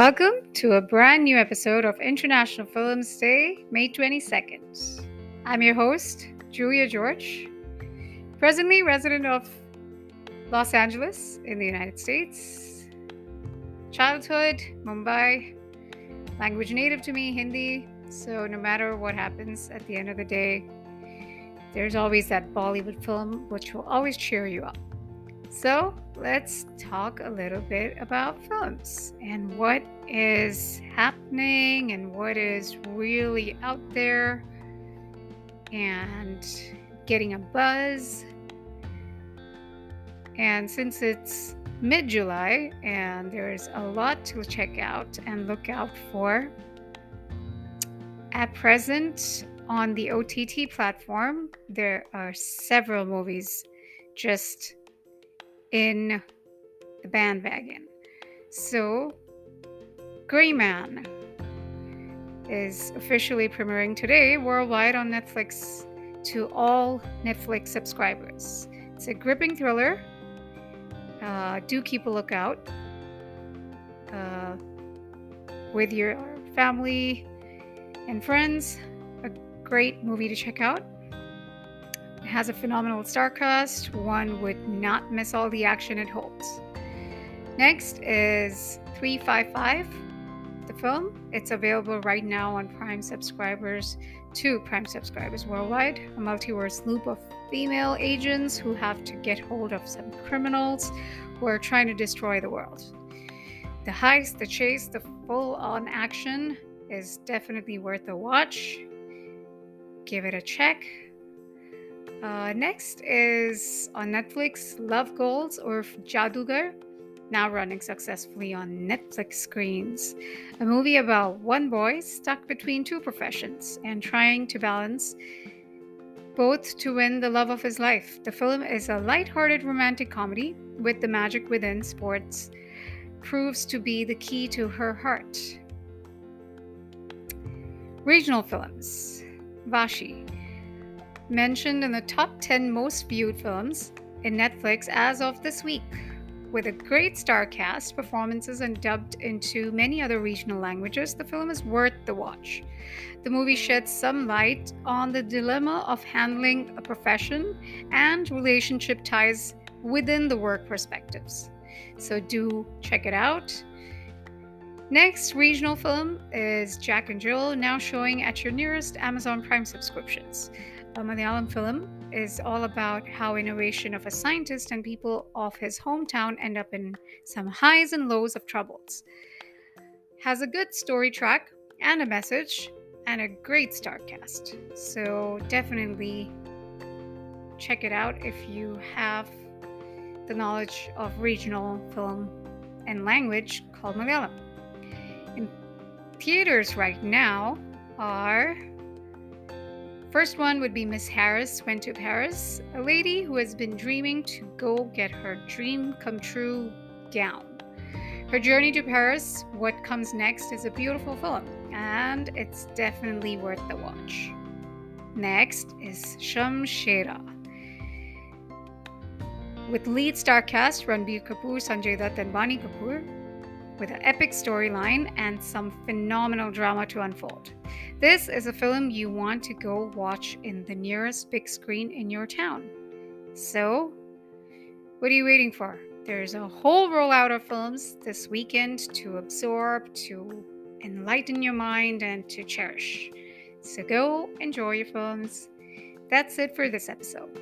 Welcome to a brand new episode of International Films Day, May 22nd. I'm your host, Julia George, presently resident of Los Angeles in the United States. Childhood, Mumbai, language native to me, Hindi. So, no matter what happens at the end of the day, there's always that Bollywood film which will always cheer you up. So, let's talk a little bit about films and what is happening and what is really out there and getting a buzz. And since it's mid July and there's a lot to check out and look out for, at present on the OTT platform, there are several movies just in the bandwagon. So, Gray Man is officially premiering today worldwide on Netflix to all Netflix subscribers. It's a gripping thriller. Uh, do keep a lookout uh, with your family and friends. A great movie to check out has a phenomenal star cast. One would not miss all the action it holds. Next is 355, the film. It's available right now on Prime subscribers to Prime subscribers worldwide. A multiverse loop of female agents who have to get hold of some criminals who are trying to destroy the world. The heist, the chase, the full on action is definitely worth a watch. Give it a check. Uh, next is on Netflix Love Goals or Jadugar, now running successfully on Netflix screens. A movie about one boy stuck between two professions and trying to balance both to win the love of his life. The film is a light-hearted romantic comedy with the magic within sports proves to be the key to her heart. Regional films Vashi mentioned in the top 10 most viewed films in Netflix as of this week. With a great star cast, performances, and dubbed into many other regional languages, the film is worth the watch. The movie sheds some light on the dilemma of handling a profession and relationship ties within the work perspectives. So do check it out. Next regional film is Jack and Jill, now showing at your nearest Amazon Prime subscriptions. A Malayalam film is all about how innovation of a scientist and people of his hometown end up in some highs and lows of troubles. Has a good story track and a message and a great star cast. So definitely check it out if you have the knowledge of regional film and language called Malayalam. In theaters right now are First one would be Miss Harris went to Paris, a lady who has been dreaming to go get her dream come true gown. Her journey to Paris, what comes next, is a beautiful film, and it's definitely worth the watch. Next is Shamshera. With lead star cast Ranbir Kapoor, Sanjay Dutt, and Vaani Kapoor, with an epic storyline and some phenomenal drama to unfold. This is a film you want to go watch in the nearest big screen in your town. So, what are you waiting for? There's a whole rollout of films this weekend to absorb, to enlighten your mind, and to cherish. So, go enjoy your films. That's it for this episode.